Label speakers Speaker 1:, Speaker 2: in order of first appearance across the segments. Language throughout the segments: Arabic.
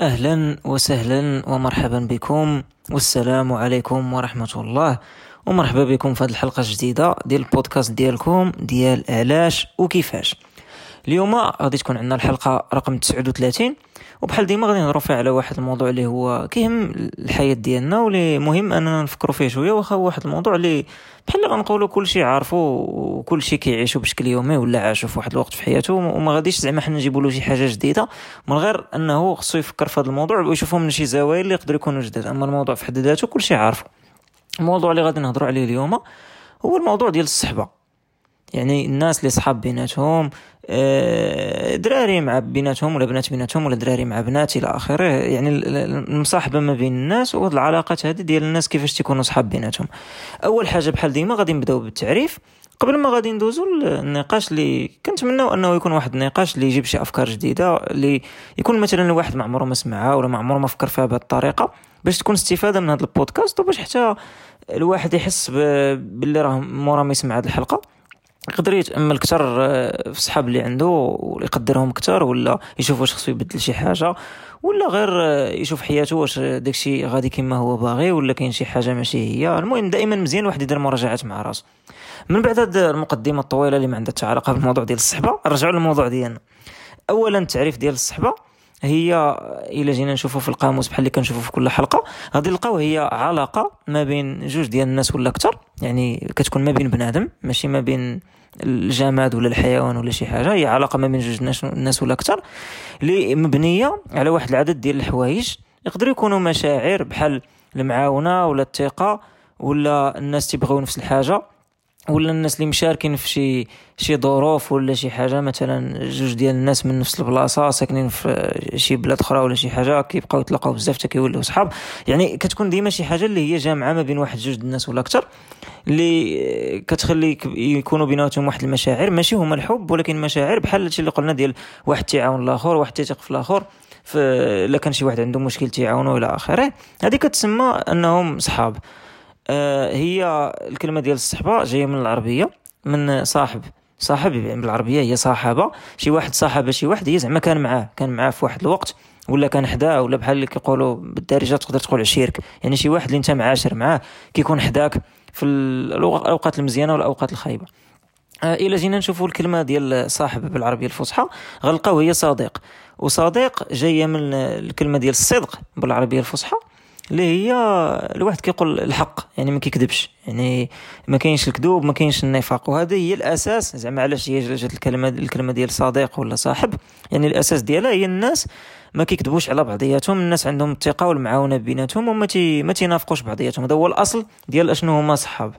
Speaker 1: أهلا وسهلا ومرحبا بكم. والسلام عليكم ورحمة الله. ومرحبا بكم في هذه الحلقة الجديدة ديال البودكاست ديالكم ديال علاش وكيفاش. اليوم غادي تكون عندنا الحلقة رقم 39 وبحال ديما غادي نهضروا فيها على واحد الموضوع اللي هو كيهم الحياة ديالنا واللي مهم أننا نفكروا فيه شوية واخا واحد الموضوع اللي بحال اللي غنقولوا كلشي عارفو وكلشي كيعيشو بشكل يومي ولا عاشو في واحد الوقت في حياته وما غاديش زعما حنا نجيبوا له شي حاجة جديدة من غير أنه خصو يفكر في هذا الموضوع ويشوفه من شي زوايا اللي يقدر يكونوا جداد. أما الموضوع في حد ذاته كلشي عارفو. الموضوع اللي غادي نهضروا عليه اليوم هو الموضوع ديال الصحبة. يعني الناس اللي صحاب بيناتهم دراري مع بيناتهم ولا بنات بيناتهم ولا دراري مع بنات إلى آخره. يعني المصاحبة ما بين الناس وهاد العلاقات هذه ديال الناس كيفاش تيكونوا صحاب بيناتهم. أول حاجة بحال ديما غادي نبداو بالتعريف. قبل ما غادي ندوزو النقاش اللي كنتمناو أنه يكون واحد النقاش اللي يجيب شي أفكار جديدة اللي يكون مثلا الواحد ما عمره ما سمعها ولا ما عمره ما فكر فيها بهذه الطريقة باش تكون استفادة من هذا البودكاست وباش حتى الواحد يحس باللي راه مورا ما يسمع هذه الحلقة. يقدر يتأمل أكثر آه، في الصحاب اللي عنده ويقدرهم أكثر ولا يشوف واش خصو يبدل شي حاجة ولا غير آه، يشوف حياته واش داكشي غادي كما هو باغي ولا كاين شي حاجة ماشي هي. المهم دائما مزيان الواحد يدير مراجعات مع راسه من بعد هذه المقدمة الطويلة اللي ما عندها علاقة بالموضوع ديال الصحبة نرجعوا للموضوع ديالنا. اولا التعريف ديال الصحبة هي إلا جينا نشوفوا في القاموس بحال اللي كنشوفوا في كل حلقة غادي نلقاو هي علاقة ما بين جوج ديال الناس ولا أكثر يعني كتكون ما بين بنادم ماشي ما بين الجماد ولا الحيوان ولا شي حاجة هي علاقة ما بين جوج الناس ولا أكثر اللي مبنية على واحد العدد ديال الحوايج. يقدروا يكونوا مشاعر بحال المعاونة ولا الثقة ولا الناس تيبغيو نفس الحاجة. ولا الناس اللي مشاركين في شي شي ظروف ولا شي حاجة مثلا جوج ديال الناس من نفس البلاصة ساكنين في شي بلاد أخرى ولا شي حاجة كيبقاو يتلاقاو بزاف حتى كيوليو صحاب. يعني كتكون ديما شي حاجة اللي هي جامعة ما بين واحد جوج الناس ولا أكثر اللي كتخلي يكونوا بيناتهم واحد المشاعر. ماشي هما الحب ولكن مشاعر بحال هادشي اللي قلنا ديال واحد تيعاون الآخر واحد تيثق في الآخر. الا كان شي واحد عنده مشكل تيعاونو إلى آخره. هذه كتسمى أنهم صحاب. هي الكلمة ديال الصحبة جاية من العربية من صاحب صاحب بالعربية هي صاحبة شي واحد صاحب شي واحد هي زعما كان معاه كان معاه في واحد الوقت ولا كان حداه ولا بحال اللي كيقولوا بالدارجة تقدر تقول عشيرك. يعني شي واحد اللي انت معاشر معاه كيكون حداك في الأوقات المزيانة والاوقات الخايبة. آه إلى جينا نشوفوا الكلمة ديال صاحب بالعربية الفصحى غنلقاو هي صديق وصديق جاية من الكلمة ديال الصدق بالعربية الفصحى. اللي هي الواحد كيقول الحق يعني ما كيكذبش يعني ما كاينش الكذوب ما كاينش النفاق وهذه هي الأساس. زعما علاش هي جات الكلمة الكلمة ديال صديق ولا صاحب؟ يعني الأساس ديالها هي الناس ما كيكذبوش على بعضياتهم الناس عندهم الثقة والمعاونة بيناتهم وما تي ما تينافقوش بعضياتهم. هذا هو الأصل ديال أشنو هما صحاب.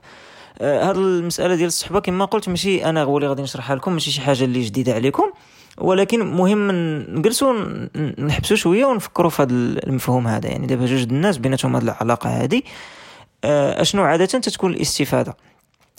Speaker 1: آه هذه المسألة ديال الصحبة كما قلت ماشي أنا هو اللي غادي نشرحها لكم ماشي شي حاجة اللي جديدة عليكم. ولكن مهم نجلسوا نحبسوا شوية ونفكروا في هذا المفهوم هذا. يعني دابا جوج الناس بيناتهم هذه العلاقة هذه آه، أشنو عادة تتكون الاستفادة؟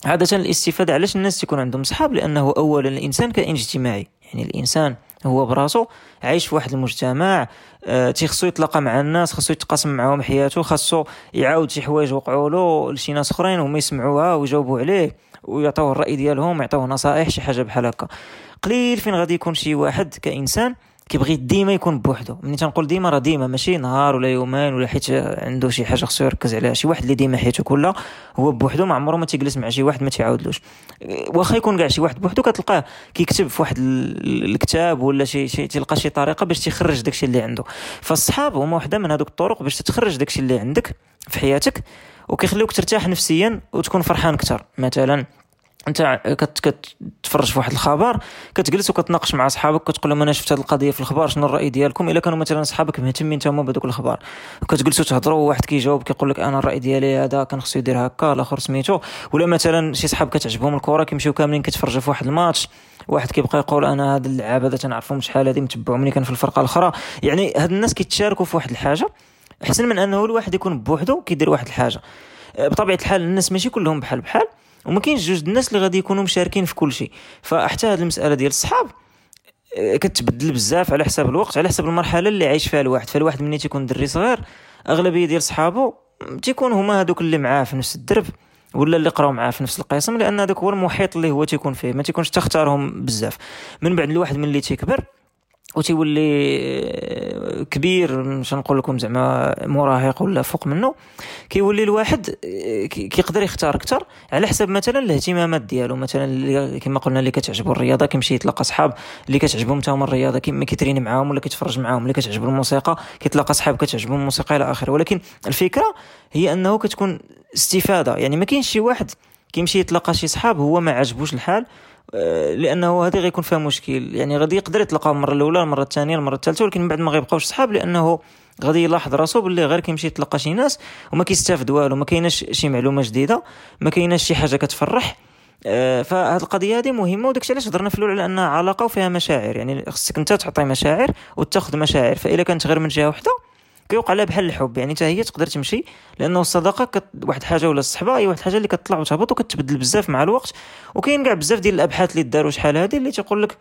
Speaker 1: عادة الاستفادة علاش الناس تكون عندهم صحاب؟ لأنه أولا الإنسان كائن اجتماعي. يعني الإنسان هو براسو عايش في واحد المجتمع آه تيخصو يتلاقى مع الناس خاصو يتقاسم معاهم حياته خاصو يعاود شي حوايج وقعوا له لشي ناس أخرين وما يسمعوها ويجاوبوا عليه ويعطوه الرأي ديالهم ويعطوه نصائح شي حاجة بحال هكا. قليل فين غادي يكون شي واحد كإنسان كيبغي ديما يكون بوحدو. ملي تنقول ديما راه ديما ماشي نهار ولا يومين ولا حيت عنده شي حاجة خصو يركز عليها شي واحد اللي ديما حياته كلها هو بوحدو ما عمره ما تيجلس مع شي واحد ما تيعاودلوش. واخا يكون كاع شي واحد بوحدو كتلقاه كيكتب في واحد الكتاب ولا شي شي تلقى شي طريقة باش تيخرج داكشي اللي عنده. فالصحاب هما وحدة من هذوك الطرق باش تخرج داكشي اللي عندك في حياتك وكيخليوك ترتاح نفسيا وتكون فرحان أكثر مثلا انت كتفرج في واحد الخبر كتجلس وكتناقش مع صحابك كتقول لهم أنا شفت هذه القضية في الخبر شنو الرأي ديالكم؟ إلا كانوا مثلا صحابك مهتمين تما بهذوك الاخبار وكتجلسوا تهضروا وواحد كيجاوب كيقول لك أنا الرأي ديالي هذا كان خصو يدير هكا الآخر سميتو. ولا مثلا شي صحاب كتعجبهم الكره كيمشيو كاملين كيتفرجوا في واحد الماتش واحد كيبقى يقول أنا هذا اللعاب هذا تنعرفهم شحال هذه متبعو ملي كان في الفرقة الأخرى. يعني هاد الناس كيتشاركوا في واحد الحاجة احسن من أنه الواحد يكون بوحدو كيدير واحد الحاجة. بطبيعة الحال الناس ماشي كلهم بحال بحال. وما كاينش جوج الناس اللي غادي يكونوا مشاركين في كل شيء. فحتى هذه المسألة ديال الصحاب آه، كتبدل بزاف على حساب الوقت على حساب المرحلة اللي عايش فيها الواحد. فالواحد ملي تيكون دري صغير أغلبية ديال صحابه تيكون هما هذوك اللي معاه في نفس الدرب ولا اللي قراو معاه في نفس القسم لأن هذاك هو المحيط اللي هو تيكون فيه. ما تيكونش تختارهم بزاف. من بعد الواحد ملي تيكبر وتيولي كبير مش نقول لكم زعما مراهق ولا فوق منه كيولي الواحد كيقدر يختار أكثر على حسب مثلا الاهتمامات ديالو. مثلا كما قلنا اللي كتعجبو الرياضة كيمشي يتلاقى صحاب اللي كتعجبهم حتى هما الرياضة كيما كيتريني معاهم ولا كيتفرج معاهم اللي كتعجبو الموسيقى كيتلاقى صحاب كتعجبو الموسيقى إلى آخره. ولكن الفكرة هي أنه كتكون استفادة. يعني ما كاينش شي واحد كيمشي يتلاقى شي صحاب هو ما عجبوش الحال آه، لأنه هذه غيكون فيها مشكل. يعني غادي يقدر يتلقاو المرة الأولى المرة الثانية المرة الثالثة ولكن من بعد ما غيبقاوش صحاب لأنه غادي يلاحظ راسو باللي غير كيمشي يتلقى شي ناس وما كيستافد والو ما كايناش شي معلومة جديدة ما كايناش شي حاجة كتفرح. آه، فهاد القضية هذه مهمة وداكشي علاش هضرنا في الأول على انها علاقة وفيها مشاعر. يعني خصك أنت تعطي مشاعر وتاخذ مشاعر فاذا كانت غير من جهة واحدة كيوقع لها بحال الحب. يعني حتى هي تقدر تمشي لأنه الصداقة كت... واحد حاجة ولا الصحبة هي واحد الحاجة اللي كتطلع وتهبط وكتبدل بزاف مع الوقت. وكاين كاع بزاف ديال الأبحاث اللي داروا شحال هذه اللي تيقول لك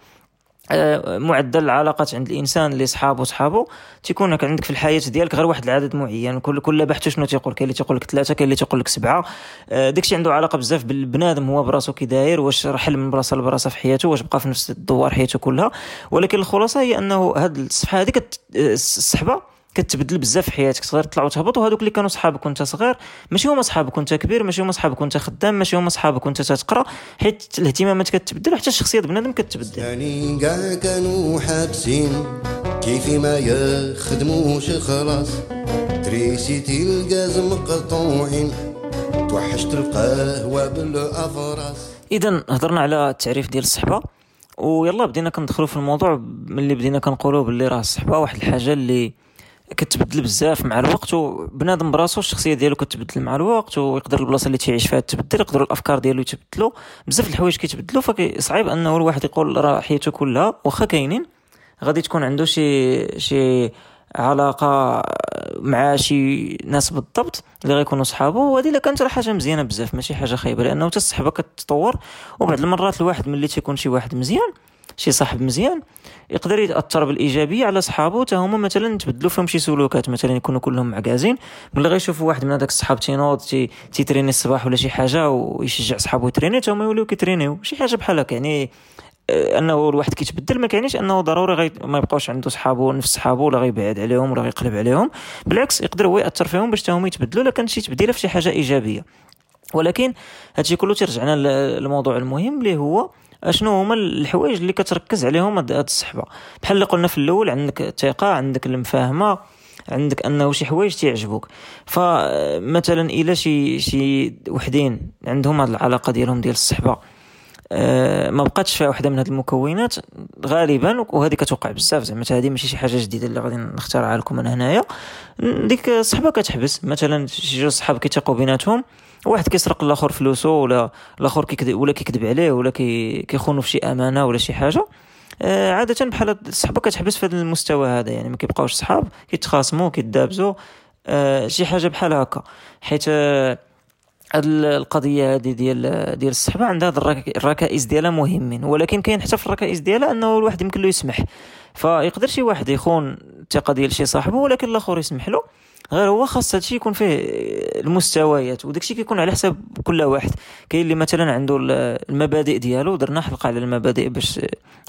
Speaker 1: آه، معدل العلاقات عند الإنسان اللي صحابه صحابه تيكون عندك في الحياة ديالك غير واحد العدد معين. كل كل بحث شنو تيقول؟ كاين اللي تيقول لك ثلاثة كاين اللي تيقول لك سبعة. آه، داكشي عنده علاقة بزاف بالبنادم هو براسو كي داير واش رحل من بلاصه لبلاصه في حياته واش بقى في نفس الدوار حياته كلها. ولكن الخلاصة هي أنه هاد الصفحه هذه الصحبة كتبدل بزاف في حياتك تقدر تطلع وتهبط وهذوك اللي كانوا صحابك وانت صغير ماشي هما صحابك وانت كبير ماشي هما صحابك وانت خدام ماشي هما صحابك وانت تتقرا حيت الاهتمامات كتبدل حتى الشخصيه بنادم كتبدل.
Speaker 2: يعني كاع كانوا حابسين كيف ما يخدموش خلاص. تريسيتي الغاز مقطوعين توحشت القهوة بالأفراس.
Speaker 1: اذا هضرنا على التعريف ديال الصحبة ويلا بدينا كندخلوا في الموضوع ملي بدينا كنقولوا باللي راه الصحبة واحد الحاجة اللي كتبدل بزاف مع الوقت وبنادم براسو الشخصية ديالو كتبدل مع الوقت ويقدر البلاصة اللي تيعيش فيها تبدل يقدروا الأفكار ديالو يتبدلوا. بزاف الحوايج كيتبدلوا فصعيب انه الواحد يقول راه حياته كلها واخا كاينين. غادي تكون عنده شي شي علاقة مع شي ناس بالضبط اللي غيكونوا صحابه وهذه إلا كانت راه حاجة مزيانة بزاف ماشي حاجة خايبة. لأنه حتى الصحبة كتطور وبعض المرات الواحد ملي تيكون شي واحد مزيان شي صاحب مزيان يقدر ياثر بالإيجابية على صحابه حتى هما مثلا تبدلوا فيهم شي سلوكات مثلا يكونوا كلهم معكازين ملي غيشوفوا واحد من هذاك الصحاب تينوض تي تي trainer الصباح ولا شي حاجة ويشجع صحابه ي trainer حتى هما يوليو كي trainer يو. شي حاجة بحال هكا يعني آه، أنه الواحد كيتبدل ما كيعنيش أنه ضروري غي ما يبقاوش عنده صحابه نفس صحابه ولا غيبعد عليهم ولا غيقلب عليهم. بالعكس يقدر هو يأثر فيهم باش هما يتبدلوا الا كانت شي تبديلة في شي حاجة إيجابية. ولكن هادشي كله ترجعنا للموضوع المهم اللي هو أشنو هما الحوايج اللي كتركز عليهم هاد الصحبة؟ بحال اللي قلنا في الأول عندك الثقة عندك المفاهمة عندك أنه شي حوايج تيعجبوك. فمثلا إلا شي شي وحدين عندهم هاد العلاقة ديالهم ديال الصحبة أه ما بقاتش فيها وحدة من هاد المكونات غالبا وهذه كتوقع بزاف زعما هذه ماشي شي حاجة جديدة اللي غادي نختارها لكم أنا هنايا. ديك الصحبة كتحبس. مثلا شي جوج صحاب كيتيقوا بيناتهم واحد كيسرق الآخر فلوسه ولا الآخر كيكذب ولا كيكذب عليه ولا كي كيخونو في شي امانه ولا شي حاجة آه عادة بحال الصحبه كتحبس في هذا المستوى هذا يعني ما كيبقاوش صحاب كيتخاصموا كيدابزوا آه شي حاجة بحال هكا. حيت آه هاد القضية هذه ديال ديال الصحبة عندها الركائز ديالها مهمين ولكن كاين حتى في الركائز ديالها انه الواحد يمكن له يسمح. فيقدر شي واحد يخون الثقة ديال شي صاحبه ولكن الآخر يسمح له. غير هو خاص هادشي يكون فيه المستويات وداكشي كيكون على حساب كل واحد. كاين اللي مثلا عنده المبادئ ديالو درنا حلقة على المبادئ باش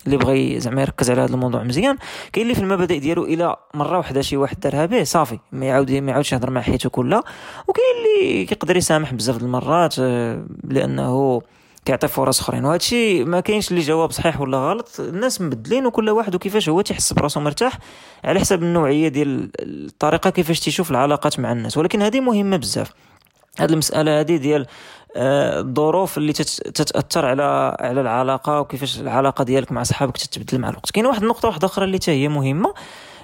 Speaker 1: اللي بغى زعما يركز على هذا الموضوع مزيان. كاين اللي في المبادئ ديالو إلى مرة واحدة شي واحد دارها به صافي ما يعاود ما يعاودش يهضر مع حياته كلها. وكاين اللي كيقدر يسامح بزاف المرات آه، لأنه كيعطي فرص أخرين. وهذا الشيء ما كاينش اللي جواب صحيح ولا غلط. الناس مبدلين وكل واحد وكيفاش هو تيحس براسو مرتاح على حسب النوعية ديال الطريقة كيفاش تيشوف العلاقات مع الناس. ولكن هذه مهمة بزاف. هذه المسألة هذه ديال آه، الظروف اللي تتأثر على على العلاقة وكيفاش العلاقة ديالك مع صحابك تتبدل مع الوقت. كاين واحد النقطة واحدة أخرى اللي هي مهمة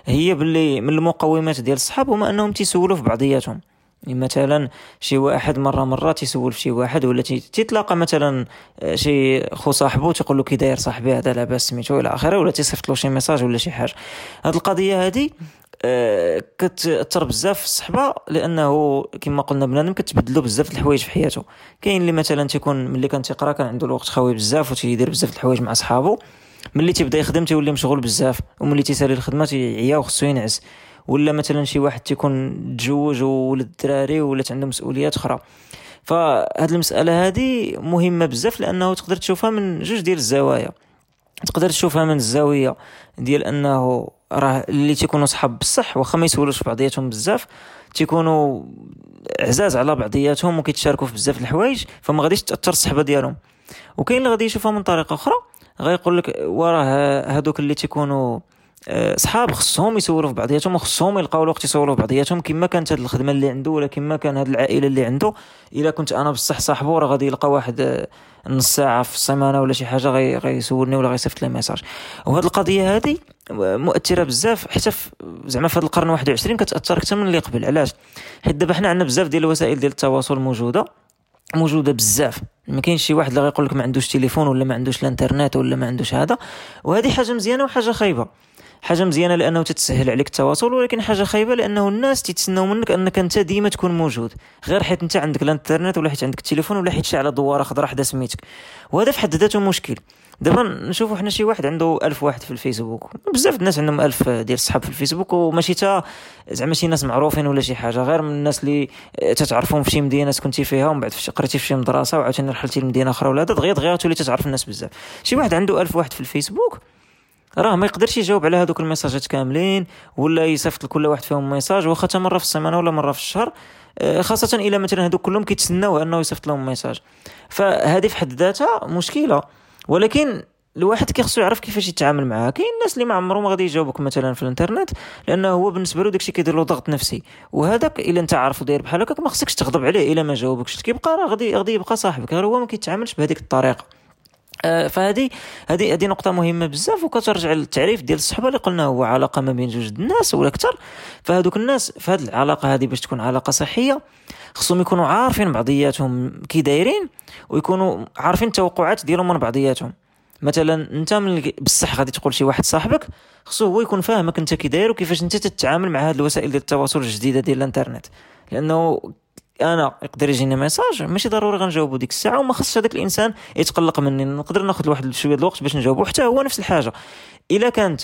Speaker 1: هي باللي من المقومات ديال الصحاب هما أنهم تيسولوا في بعضياتهم. مثلا شي واحد مرة مره تيسول في شي واحد ولا تيتلاقى مثلا آه، شي خو صاحبو تيقول له كي داير صاحبي هذا لاباس سميتو إلى آخره ولا تيصيفط له شي message ولا شي حاجة. هاد القضية هادي آه، كتأثر بزاف في الصحبة لأنه كما قلنا بنادم كتبدلو بزاف الحوايج في حياته. كاين اللي مثلا تيكون ملي كان تيقرا كان عنده الوقت خاوي بزاف وتيدير بزاف الحوايج مع صحابو. ملي تيبدا يخدم تيولي مشغول بزاف وملي تيسالي الخدمة تيعيا وخصو ينعس. ولا مثلا شي واحد تيكون تزوج وولد الدراري ولات عنده مسؤوليات أخرى. فهاد المسألة هذه مهمة بزاف لأنه تقدر تشوفها من جوج ديال الزوايا. تقدر تشوفها من الزاوية ديال أنه راه اللي تيكونوا صحاب بصح واخا ما يسولوش بعضياتهم بزاف تيكونوا عزاز على بعضياتهم وكيتشاركوا في بزاف الحوايج فما غاديش تأثر الصحبة ديالهم. وكاين اللي غادي يشوفها من طريقة أخرى غيقول لك وراه هادوك اللي تيكونوا آه، صحاب خصهم يسولوا في بعضياتهم وخصهم يلقاو الوقت يسولوا في بعضياتهم. كما كانت هذه الخدمة اللي عنده ولا كما كان هذه العائلة اللي عنده. إلا كنت أنا بصح صاحبه راه غادي يلقى واحد آه، نص ساعة في السيمانة ولا شي حاجة غي غيسولني ولا غيصيفط لي ميساج. وهذه القضية هذه مؤثرة بزاف حتى زعما في هذا القرن 21 كتأثر أكثر من اللي قبل. علاش؟ حيت دابا حنا عندنا بزاف ديال الوسائل ديال التواصل موجودة. موجودة بزاف. ما كاينش شي واحد اللي غيقول لك ما عندوش تليفون ولا ما عندوش الانترنت ولا ما عندوش هذا. وهذه حاجة مزيانة وحاجة خايبة. حاجة مزيانة لأنه تتسهل عليك التواصل ولكن حاجة خايبة لأنه الناس تيتسناو منك أنك أنت ديما تكون موجود. غير حيت أنت عندك الانترنت ولا حيت عندك التليفون ولا حيت على دواره خضراء حدا سميتك. وهذا في حد ذاته مشكل. دابا نشوفوا حنا شي واحد عنده ألف واحد في الفيسبوك. بزاف الناس عندهم ألف ديال الصحاب في الفيسبوك وماشي تا زعما شي ناس معروفين ولا شي حاجة غير من الناس اللي تتعرفهم في شي مدينة كنتي فيها ومن بعد قريتي في شي مدرسة وعاوتاني رحلتي لمدينة أخرى ولا هذا دغيا دغيا تولي تتعرف الناس بزاف. شي واحد عنده ألف واحد في الفيسبوك راه ما يقدرش يجاوب على هذوك ال message ات كاملين ولا يصيفط لكل واحد فيهم message واخا مرة في السيمانة ولا مرة في الشهر آه، خاصة إلا مثلا هذوك كلهم كيتسناو أنه يصيفط لهم message. فهذه في حد ذاتها مشكلة. ولكن الواحد كيخصو يعرف كيفاش يتعامل معها كاين الناس اللي ما عمرهم غادي يجاوبك مثلا في الإنترنت لأنه هو بالنسبة له داكشي كيدير له ضغط نفسي. وهذاك إلا أنت عارفه داير بحال هكاك ما خصكش تغضب عليه إلا ما جاوبكش. كيبقى راه غادي غادي يبقى صاحبك. غير هو ما كيتعاملش بهذيك الطريقة. آه، فهذه هذه هذه نقطة مهمة بزاف. وكترجع للتعريف ديال الصحبة اللي قلنا هو علاقة ما بين جوج الناس ولا أكثر. فهذوك الناس في هذه العلاقة هذه باش تكون علاقة صحية خصهم يكونوا عارفين بعضياتهم كي دايرين ويكونوا عارفين التوقعات ديالهم من بعضياتهم. مثلا أنت من بصح غادي تقول شي واحد صاحبك خصو هو يكون فاهمك أنت كي داير وكيفاش أنت تتعامل مع هذه الوسائل ديال التواصل الجديدة ديال الإنترنت. لأنه أنا يقدر يجيني message ماشي ضروري غنجاوبو ديك الساعة وما خصش هذاك الإنسان يتقلق مني. نقدر ناخذ واحد شوية الوقت باش نجاوبو حتى هو نفس الحاجة. إلا كانت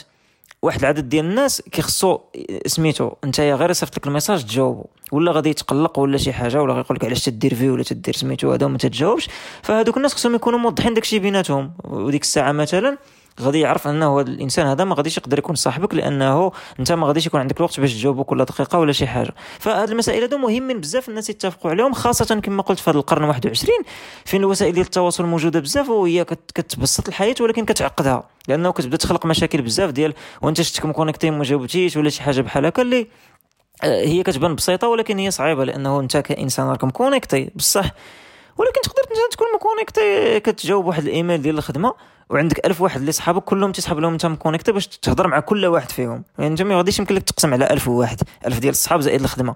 Speaker 1: واحد العدد ديال الناس كيخصو سميتو انت غير يصيفط لك ال message تجاوبو. ولا غادي يتقلق ولا شي حاجة ولا غيقول لك علاش تدير في ولا تدير سميتو هذا وما تتجاوبش. فهذوك الناس خصهم يكونوا موضحين داكشي بيناتهم. وديك الساعة مثلا غادي يعرف أنه هذا الإنسان هذا ما غاديش يقدر يكون صاحبك لأنه أنت ما غاديش يكون عندك الوقت باش تجاوبه كل دقيقة ولا شي حاجة. فهاد المسائل هادو مهمين بزاف الناس يتفقوا عليهم خاصة كما قلت في هذا القرن 21 فين الوسائل ديال التواصل موجودة بزاف وهي كتبسط الحياة ولكن كتعقدها لأنه كتبدأ تخلق مشاكل بزاف ديال وأنت شفتك مكونيكتي ما جاوبتيش ولا شي حاجة بحال هكا اللي آه، هي كتبان بسيطة ولكن هي صعيبة لأنه أنت كإنسان راك مكونيكتي بصح ولكن تقدر تكون م connecté كتجاوب واحد الإيميل ديال الخدمة وعندك ألف واحد اللي صحابك كلهم تسحب لهم أنت م connecté باش تهضر مع كل واحد فيهم. يعني انت ما غاديش يمكن لك تقسم على ألف واحد ألف ديال الصحاب زائد الخدمة.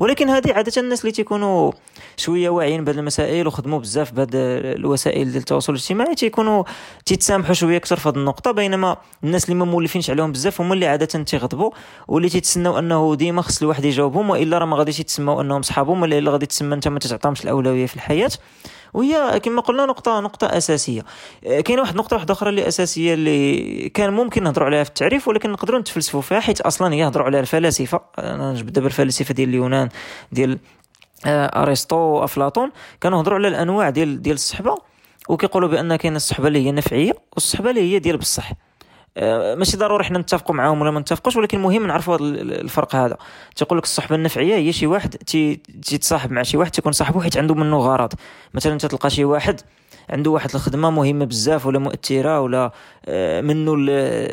Speaker 1: ولكن هذه عادة الناس اللي تيكونوا شوية واعيين بهذه المسائل وخدموا بزاف بهذه الوسائل ديال التواصل الاجتماعي تيكونوا تيتسامحوا شوية أكثر في هذه النقطة. بينما الناس اللي ما مولفينش عليهم بزاف هما اللي عادة تيغضبوا واللي تيتسناو أنه ديما خص الواحد يجاوبهم وإلا راه ما غاديش يتسموا أنهم صحابهم ولا الا غادي تسمى أنت ما تعطيهمش الأولوية في الحياة. وهي كما قلنا نقطة نقطة أساسية. آه، كاينة واحد النقطة واحدة أخرى اللي أساسية اللي كان ممكن نهضروا عليها في التعريف ولكن نقدروا نتفلسفوا فيها حيت أصلا هي يهضروا عليها الفلاسفة. أنا نجبد دابا الفلاسفة ديال اليونان ديال آه، أرسطو وأفلاطون. كانوا يهضروا على الأنواع ديال ديال الصحبة وكيقولوا بأن كاين الصحبة اللي هي نفعية والصحبة اللي هي ديال بصح. آه، ماشي ضروري حنا نتفقوا معاهم ولا ما نتفقوش ولكن مهم نعرفوا هذا الفرق هذا. تيقول لك الصحبة النفعية هي شي واحد تيتصاحب مع شي واحد تيكون صاحبه حيت عنده منه غرض. مثلا تلقى شي واحد عنده واحد الخدمة مهمة بزاف ولا مؤثرة ولا آه، منه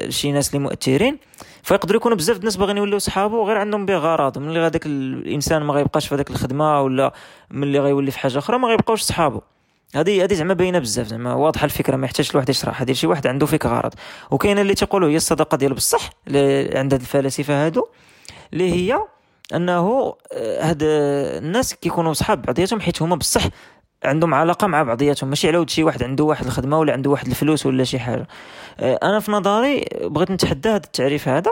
Speaker 1: شي ناس اللي مؤثرين فيقدروا يكونوا بزاف الناس باغيين يوليو صحابه غير عندهم به غرض. ملي هذاك الإنسان ما غيبقاش في هذاك الخدمة ولا ملي غيولي في حاجة أخرى ما غيبقاوش صحابه هذه هذه زعما باينة بزاف زعما واضحة الفكرة ما يحتاجش الواحد يشرح. هذه شي واحد عنده فيك غرض وكاين اللي تيقولوا هي الصداقه ديال بصح عند هاد الفلاسفة هادو اللي هي أنه آه، هاد الناس كيكونوا صحاب بعضياتهم حيت هما بصح عندهم علاقة مع بعضياتهم. ماشي على شي واحد عنده واحد الخدمة ولا عنده واحد الفلوس ولا شي حاجة. آه، أنا في نظري بغيت نتحدى هذا التعريف هذا.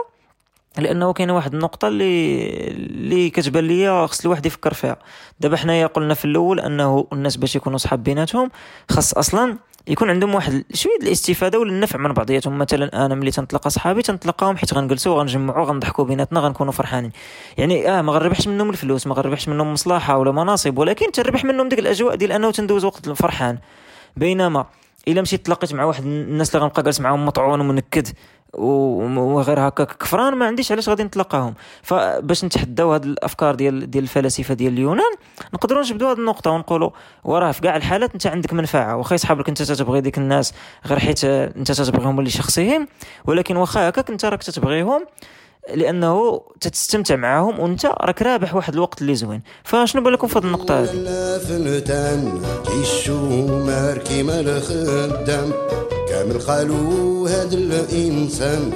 Speaker 1: لأنه كاينة واحد النقطة اللي اللي كتبان ليا خص الواحد يفكر فيها. دابا حنايا قلنا في الأول أنه الناس باش يكونوا صحاب بيناتهم خاص أصلا يكون عندهم واحد شوية الاستفادة ولا النفع من بعضياتهم. مثلا أنا ملي تنطلق صحابي تنطلقاهم حيت غنجلسوا غنجمعوا غنضحكوا بيناتنا غنكونوا فرحانين. يعني آه ما غنربحش منهم الفلوس ما غنربحش منهم مصلحة ولا مناصب ولكن تربح منهم ديك الأجواء ديال أنه تندوز وقت فرحان بينما إلا مشيت تلاقيت مع واحد الناس اللي غنبقى جالس معاهم مطعون ومنكد وغير هكا كفران ما عنديش علاش غادي نتلاقاهم فباش نتحداو هاد الأفكار ديال ديال الفلاسفة ديال اليونان نقدروا نجبدوا هاد النقطة ونقولوا وراه في كاع الحالات أنت عندك منفعة. واخا يصحابك أنت تتبغي ديك الناس غير حيت أنت تتبغيهم لشخصهم ولكن واخا هكاك أنت راك تتبغيهم لأنه تستمتع معاهم وأنت راك رابح واحد الوقت اللي زوين. فشنو بالكم في هذه النقطة هذه؟
Speaker 2: كامل قالوا هذا الإنسان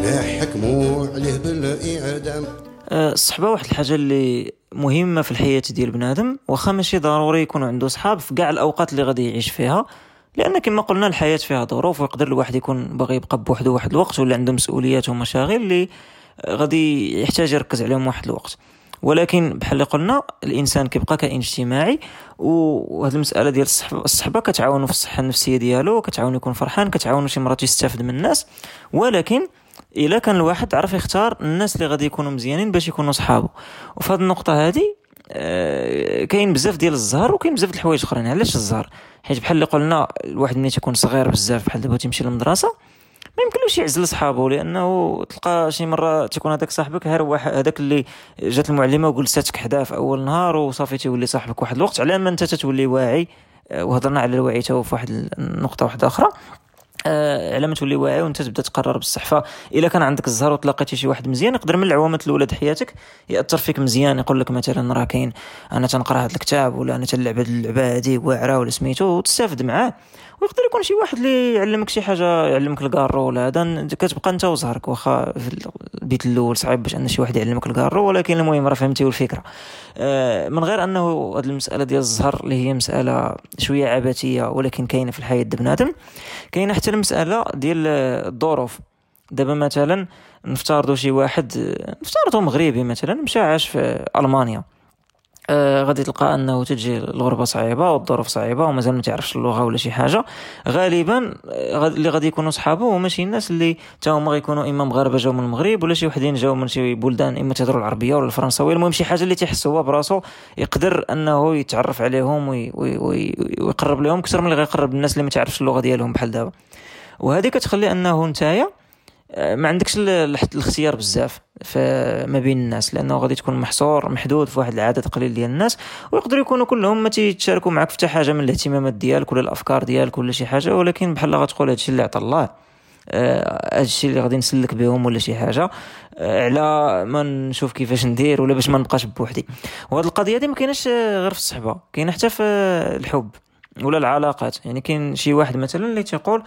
Speaker 2: يحكموا عليه بالإعدام.
Speaker 1: أه، الصحبة واحد الحاجة اللي مهمة في الحياة ديال بنادم واخا ماشي ضروري يكون عنده صحاب في كاع الأوقات اللي غادي يعيش فيها لأن كما قلنا الحياة فيها ظروف ويقدر الواحد يكون باغي يبقى بوحده واحد الوقت ولا عنده مسؤوليات ومشاغل اللي غادي يحتاج يركز عليهم واحد الوقت. ولكن بحال اللي قلنا الإنسان كيبقى كائن اجتماعي وهذه المسألة ديال الصحبة كتعاونو في الصحة النفسية ديالو كتعاونو يكون فرحان كتعاونو شي مرات يستافد من الناس ولكن إلا كان الواحد عرف يختار الناس اللي غادي يكونوا مزيانين باش يكونوا صحابه وفي هذه النقطة هذه آه كاين بزاف ديال الزهر وكاين بزاف الحوايج أخرين. علاش الزهر؟ حيت بحال اللي قلنا الواحد ملي تيكون صغير بزاف بحال دابا تيمشي للمدرسة ما يمكنلوش يعزل صحابه لأنه تلقى شي مرة تيكون هذاك صاحبك واحد هذاك اللي جات المعلمة وجلستك حداه في أول نهار وصافي تيولي صاحبك واحد الوقت على ما أنت تتولي واعي آه، وهضرنا على الوعي تو في واحد النقطه واحدة أخرى آه على ما تولي واعي وأنت تبدأ تقرر بصح فاذا كان عندك الزهر وتلاقيتي شي واحد مزيان يقدر من العوامات الأولى حياتك يأثر فيك مزيان يقول لك مثلا راه كاين أنا تنقرأ هذا الكتاب ولا أنا تنلعب هذه اللعبة هذه واعره ولا سميتو وتستافد معاه. ويقدر يكون شي واحد اللي يعلمك شي حاجة يعلمك الكارو ولا هذا كتبقى انت وزهرك واخا في البيت الأول صعيب باش أن شي واحد يعلمك الكارو ولكن المهم راه فهمتي الفكرة آه، من غير أنه هذه المسألة ديال الزهر اللي هي مسألة شوية عبثية ولكن كاينة في الحياة بنادم كاينة حتى المسألة ديال الظروف. دابا مثلا نفترضوا شي واحد نفترضوا مغربي مثلا مشى عاش في ألمانيا. آه غادي تلقى أنه تجي الغربة صعيبة والظروف صعيبة ومازال ما تعرفش اللغة ولا شي حاجة. غالبا آه، اللي غادي يكونوا صحابه هما شي الناس اللي تا هما غيكونوا إما مغاربه جاو من المغرب ولا شي وحدين جاو من شي بلدان إما تهضروا العربية ولا الفرنساوية. المهم شي حاجة اللي تيحس هو براسو يقدر أنه يتعرف عليهم ويقرب لهم أكثر من اللي غيقرب الناس اللي ما تعرفش اللغة ديالهم بحال دابا. وهذه كتخلي أنه نتايا ما عندكش الاختيار بزاف. ما بين الناس لأنه غادي تكون محصور محدود في واحد العدد قليل ديال الناس ويقدروا يكونوا كلهم ما تيتشاركوا معك في حتى حاجة من الاهتمامات ديالك ولا الأفكار ديالك ولا شي حاجة ولكن بحال غتقول هادشي اللي عطى الله. آه، هادشي اللي غادي نسلك بهم ولا شي حاجة. آه، على ما نشوف كيفاش ندير ولا باش ما نبقاش بوحدي. وهاد القضية دي ما كايناش غير في الصحبة كاينة حتى في الحب. ولا العلاقات. يعني كاين شي واحد مثلا اللي تيقول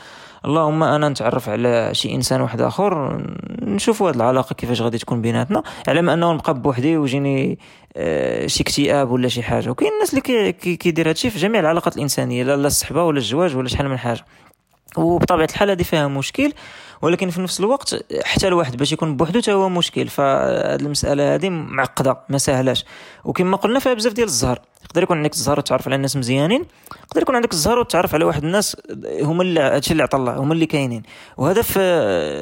Speaker 1: اللهم أنا نتعرف على شي إنسان واحد آخر نشوف هاد العلاقة كيفاش غادي تكون بيناتنا على ما انه نبقى بوحدي ويجيني آه شي اكتئاب ولا شي حاجة. وكاين الناس اللي كيدير كي هادشي في جميع العلاقات الإنسانية لا الصحبة ولا الزواج ولا شحال من حاجة. وبطبيعة الحال هذه فيها مشكل ولكن في نفس الوقت حتى الواحد باش يكون بوحدو هو مشكل. فهاد المسألة هذه معقدة ما سهلاش. وكما قلنا فيها بزاف ديال الزهر. يقدر يكون عندك الزهر وتعرف على الناس مزيانين يقدر يكون عندك الزهر وتعرف على واحد الناس هما اللي هادشي اللي عطى الله هما اللي كاينين. وهذا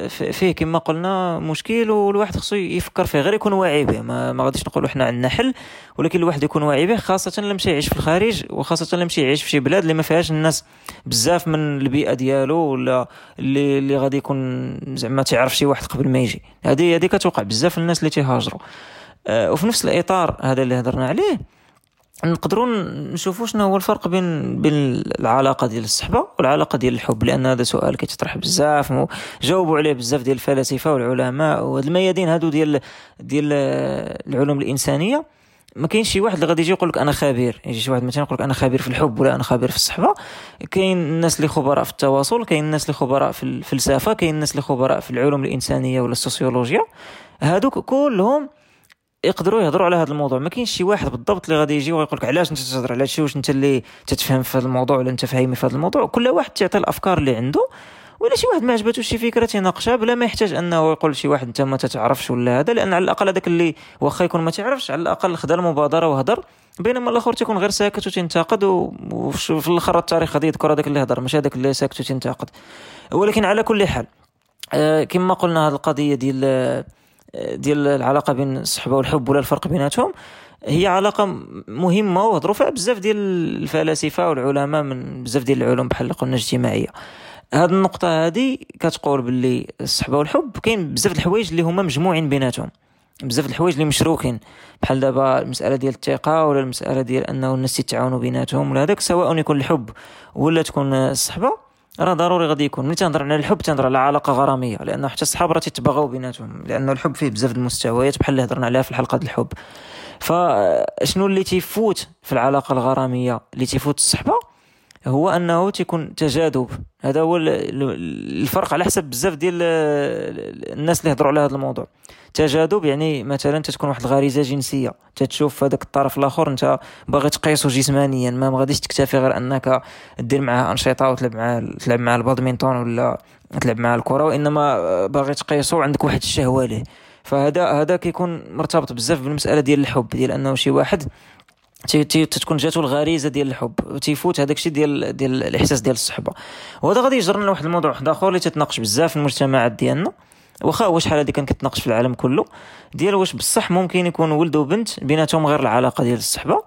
Speaker 1: فيه كما قلنا مشكل والواحد خصو يفكر فيه غير يكون واعي به. ما, ما غاديش نقولوا حنا عندنا حل ولكن الواحد يكون واعي به خاصة لما مشى يعيش في الخارج وخاصة لما مشى يعيش في شي بلاد اللي ما فيهاش الناس بزاف من البيئة ديالو ولا اللي اللي غادي يكون زعما تعرف شي واحد قبل ما يجي. هذه هذه كتوقع بزاف الناس اللي تيهاجروا أه وفي نفس الإطار هذا اللي هضرنا عليه نقدروا نشوفوا شنو هو الفرق بين بين العلاقة ديال الصحبة والعلاقة ديال الحب لأن هذا سؤال كيتطرح بزاف جاوبوا عليه بزاف ديال الفلاسفة والعلماء وهاد الميادين هادو ديال ديال العلوم الإنسانية. ما كاينش شي واحد اللي غادي يجي يقول لك أنا خبير يجي شي واحد مثلا يقول لك أنا خبير في الحب ولا أنا خبير في الصحبة. كاين الناس اللي خبراء في التواصل كاين الناس اللي خبراء في الفلسفة كاين الناس اللي خبراء في العلوم الإنسانية ولا السوسيولوجيا. هادوك كلهم يقدروا يهضروا على هذا الموضوع. ما كاينش شي واحد بالضبط اللي غادي يجي ويقول لك علاش انت تهضر على هادشي واش انت اللي تتفهم في هذا الموضوع ولا انت فاهمي في هذا الموضوع. كل واحد تعطي الأفكار اللي عنده ولا شي واحد ما عجبته شي فكرة تيناقشها بلا ما يحتاج أنه يقول شي واحد أنت ما تتعرفش ولا هذا لأن على الأقل هذاك اللي واخا يكون ما تعرفش على الأقل خدا المبادرة وهضر. بينما الآخر تيكون غير ساكت وتنتقد وفي الآخر التاريخ غادي يذكر هذاك اللي هضر ماشي هذاك اللي ساكت وتنتقد. ولكن على كل حال آه كما قلنا هذه القضية ديال ديال العلاقة بين الصحبة والحب ولا الفرق بيناتهم هي علاقة مهمة وهضروا فيها بزاف ديال الفلاسفة والعلماء من بزاف ديال العلوم بحال قلنا اجتماعيه هاد النقطة هادي كتقول باللي الصحبة والحب كاين بزاف الحوايج اللي هما مجموعين بيناتهم بزاف الحوايج اللي مشروكين. بحال دابا المسألة ديال الثقة ولا المسألة ديال أنه الناس يتعاونوا بيناتهم ولا هذاك سواء يكون الحب ولا تكون الصحبة. راه ضروري غادي يكون. ملي تنهضر على الحب تنهضر على علاقة غرامية. لأنه حتى الصحاب راه تيتبغاو بيناتهم. لأنه الحب فيه بزاف المستويات بحال اللي هضرنا عليها في الحلقة ديال الحب. فشنو اللي تيفوت في العلاقة الغرامية؟ اللي تيفوت الصحبة؟ هو أنه تيكون تجاذب. هذا هو الفرق على حسب بزاف ديال الناس اللي هضروا على هذا الموضوع. تجاذب يعني مثلا تتكون واحد الغريزة جنسية. تتشوف هذاك الطرف الآخر أنت باغي تقيسه جسمانيا ما غاديش تكتفي غير أنك دير معاه أنشطة وتلعب معاه تلعب معاه البادمنتون ولا تلعب معاه الكرة وإنما باغي تقيسه عندك واحد الشهوة ليه. فهذا هذا كيكون مرتبط بزاف بالمسألة ديال الحب ديال أنه شي واحد تتكون جاتو الغريزة ديال الحب تيفوت هذاك الشيء ديال ديال الإحساس ديال الصحبة. وهذا غادي يجرنا لواحد الموضوع واحد آخر اللي تتناقش بزاف في المجتمعات ديالنا. واخا هو شحال هذه كان كتناقش في العالم كله؟ ديال واش بصح ممكن يكون ولد وبنت بيناتهم غير العلاقة ديال الصحبة؟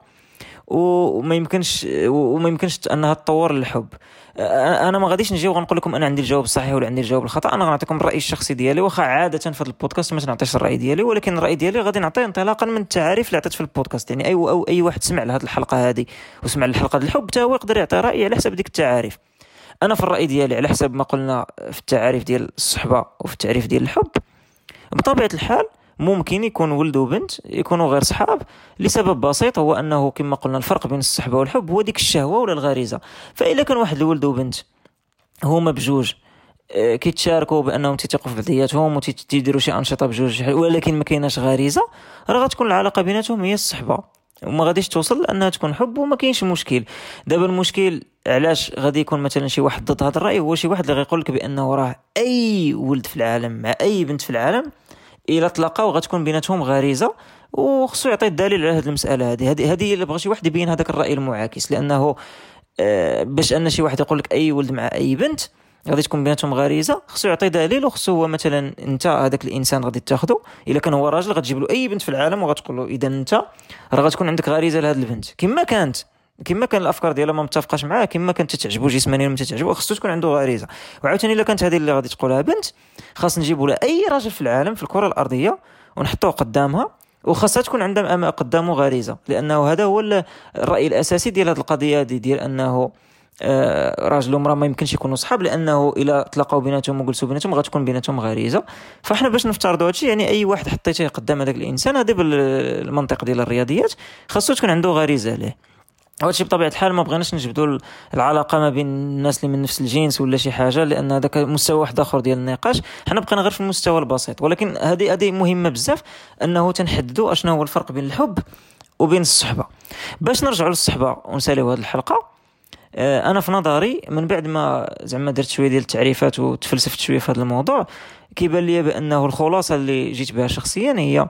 Speaker 1: وما يمكنش وما يمكنش أنها تطور للحب. أنا ما غاديش نجي وغنقول لكم أنا عندي الجواب الصحيح ولا عندي الجواب الخطا أنا غنعطيكم الراي الشخصي ديالي واخا عاده في البودكاست ما تنعطيش الراي ديالي ولكن الراي ديالي غادي نعطيه انطلاقا من التعاريف اللي عطيت في البودكاست يعني اي أو اي واحد سمع لهذه الحلقة هذه وسمع الحلقة ديال الحب حتى هو يقدر يعطي راي على حسب ديك التعاريف أنا في الراي ديالي على حسب ما قلنا في التعاريف ديال الصحبه وفي التعريف ديال الحب بطبيعه الحال ممكن يكون ولد وبنت يكونوا غير صحاب. لسبب بسيط هو أنه كما قلنا الفرق بين الصحبة والحب هو ديك الشهوة ولا الغريزة. فاذا كان واحد الولد وبنت هما بجوج آه، كيتشاركوا بأنهم تيثقوا في بعضياتهم وتيديروا شي أنشطة بجوج ولكن ما كايناش غريزة راه غتكون العلاقة بيناتهم هي الصحبة. وما غاديش توصل لأنها تكون حب وما كاينش مشكل. دابا المشكل علاش غادي يكون مثلا شي واحد ضد هذا الرأي؟ هو شي واحد اللي غيقول لك بأنه راه أي ولد في العالم مع أي بنت في العالم الا تلاقاو غتكون بيناتهم غريزة وخصو يعطي الدليل على هذه المسألة هذه هذه هذه اللي بغى شي واحد يبين هذاك الرأي المعاكس لأنه آه، باش أن شي واحد يقول لك أي ولد مع أي بنت غادي تكون بيناتهم غريزة. خصو يعطي دليل وخصو هو مثلا أنت هذاك الإنسان غادي تاخذه إلا كان هو راجل غتجيب له أي بنت في العالم وغتقول له إذا أنت راه غتكون عندك غريزة لهذه البنت. كما كانت. كما كان الأفكار ديالها ما متفقاش معاه كما كانت تتعجبو جسمانيا ما تتعجبو خصو تكون عنده غريزة. وعاوتاني إلا كانت هذه اللي غادي تقولها بنت خاص نجيبوا لها أي راجل في العالم في الكرة الأرضية ونحطوه قدامها وخاصها تكون عندها قدامه غريزة. لأنه هذا هو الرأي الأساسي ديال هذه القضية دي ديال أنه آه، راجل ومرأة ما يمكنش يكونوا صحاب لأنه إلا تلاقاو بيناتهم وجلسوا بيناتهم غتكون بيناتهم غريزة. فاحنا باش نفترضوا هادشي يعني أي واحد حطيتيه قدام هذاك الإنسان هذا بالمنطق ديال الرياضيات خاصو تكون عنده غريزة ليه هادشي بطبيعة الحال ما بغيناش نجبدوا العلاقة ما بين الناس اللي من نفس الجنس ولا شي حاجة لأن هذاك مستوى واحد آخر ديال النقاش. حنا بقينا غير في المستوى البسيط ولكن هذه هذه مهمة بزاف أنه تنحددوا أشنو هو الفرق بين الحب وبين الصحبة. باش نرجعوا للصحبة ونساليو هذه الحلقة آه، أنا في نظري من بعد ما زعما درت شوية ديال التعريفات وتفلسفت شوية في هذا الموضوع كيبان لي بأنه الخلاصة اللي جيت بها شخصيا هي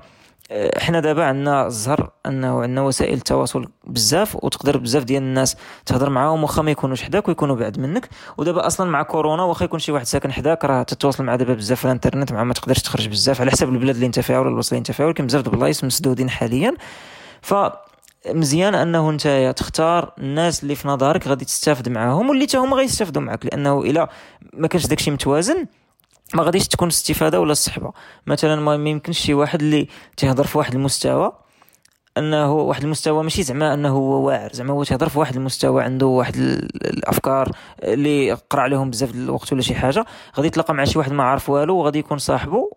Speaker 1: آه، حنا دابا عندنا الزهر انه عندنا وسائل التواصل بزاف وتقدر بزاف ديال الناس تهضر معاهم واخا ما يكونوش حداك ويكونوا بعد منك. ودابا أصلا مع كورونا واخا يكون شي واحد ساكن حداك راه تتواصل مع دابا بزاف في الإنترنت مع ما تقدرش تخرج بزاف على حسب البلاد اللي انت فيها ولا البلاصه اللي انت فيها ولكن بزاف البلايص مسدودين حاليا. ف مزيان أنه انت تختار الناس اللي في نظرك غادي تستافد معاهم واللي حتى هما غيستافدوا معك لأنه إلا ما كانش داكشي متوازن ما غاديش تكون استفادة ولا الصحبة. مثلا ما يمكنش شي واحد اللي تيهضر في واحد المستوى انه واحد المستوى ماشي زعما أنه هو واعر. زعما هو تيهضر في واحد المستوى عنده واحد الأفكار اللي قرأ عليهم بزاف الوقت ولا شي حاجة. غادي يتلاقى مع شي واحد ما عارف والو وغادي يكون صاحبه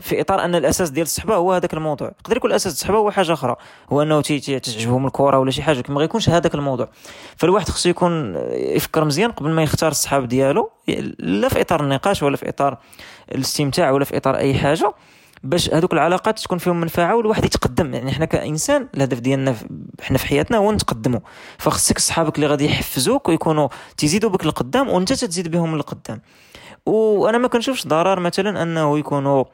Speaker 1: في إطار أن الأساس ديال الصحبه هو هذاك الموضوع. يقدر يكون الأساس الصحبه هو حاجة أخرى. هو أنه تعجبهم الكره ولا شي حاجة ما غيكونش هذاك الموضوع. فالواحد خصو يكون يفكر مزيان قبل ما يختار الصحاب ديالو لا في إطار النقاش ولا في إطار الاستمتاع ولا في إطار أي حاجة باش هذوك العلاقات تكون فيهم منفعة والواحد يتقدم. يعني حنا كإنسان الهدف ديالنا حنا في حياتنا هو نتقدموا فخصك صحابك اللي غادي يحفزوك ويكونوا تزيدوا بك لقدام وأنت تزيد بهم لقدام وأنا ما كنشوفش ضرر مثلا أنه يكونوا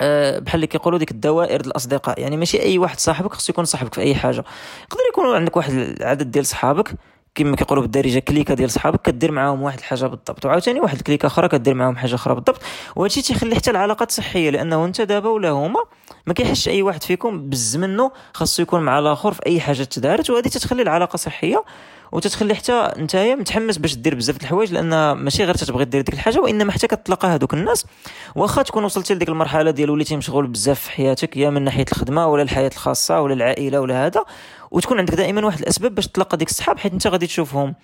Speaker 1: آه، بحال اللي كيقولوا ديك الدوائر الأصدقاء. يعني ماشي أي واحد صاحبك خصو يكون صاحبك في أي حاجة. يقدر يكون عندك واحد العدد ديال صحابك كما كيقولوا بالدارجة كليكة ديال صحابك كدير معاهم واحد الحاجة بالضبط. وعاوتاني واحد الكليكة أخرى كدير معاهم حاجة أخرى بالضبط. وهادشي تيخلي حتى العلاقات صحية لأنه أنت دابا ولا هما ما كيحسش أي واحد فيكم بز منه خاصو يكون مع الآخر في أي حاجة تدارت وهذه تتخلي العلاقة صحية. وتتخلي حتى نتايا متحمس باش دير بزاف د الحوايج لأن ماشي غير تتبغي دير ديك الحاجة وإنما حتى كتلقى هذوك الناس. واخا تكون وصلتي لديك المرحلة ديال وليتي مشغول بزاف في حياتك يا من ناحية الخدمة ولا الحياة الخاصة ولا العائلة ولا هذا وتكون عندك دائما واحد الأسباب باش تلقى ديك الصحاب حيت انت غادي تشوفهم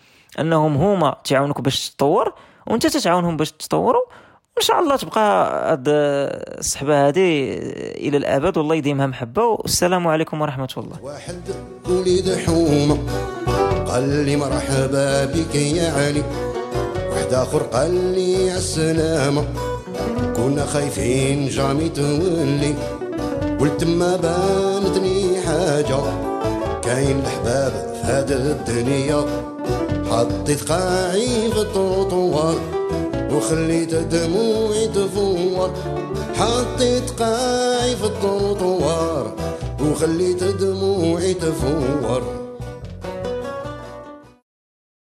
Speaker 1: أنهم هما تعاونوك باش تطور وأنت تتعاونهم باش تطوروا. وإن شاء الله تبقى هاد الصحبة هذه إلى الأبد والله يديمها محبة والسلام عليكم ورحمة الله.
Speaker 2: واحد وليد حومه قال لي مرحبا بك يا علي. واحد اخر قال لي السلامه كنا خايفين جامي تولي. قلت ما بانتني حاجة. كاين الحباب في هاد الدنيا. حطيت قاعي في الطروطوار وخليت دموعي تفور. حطيت قاعي في الطروطوار وخليت دموعي تفور.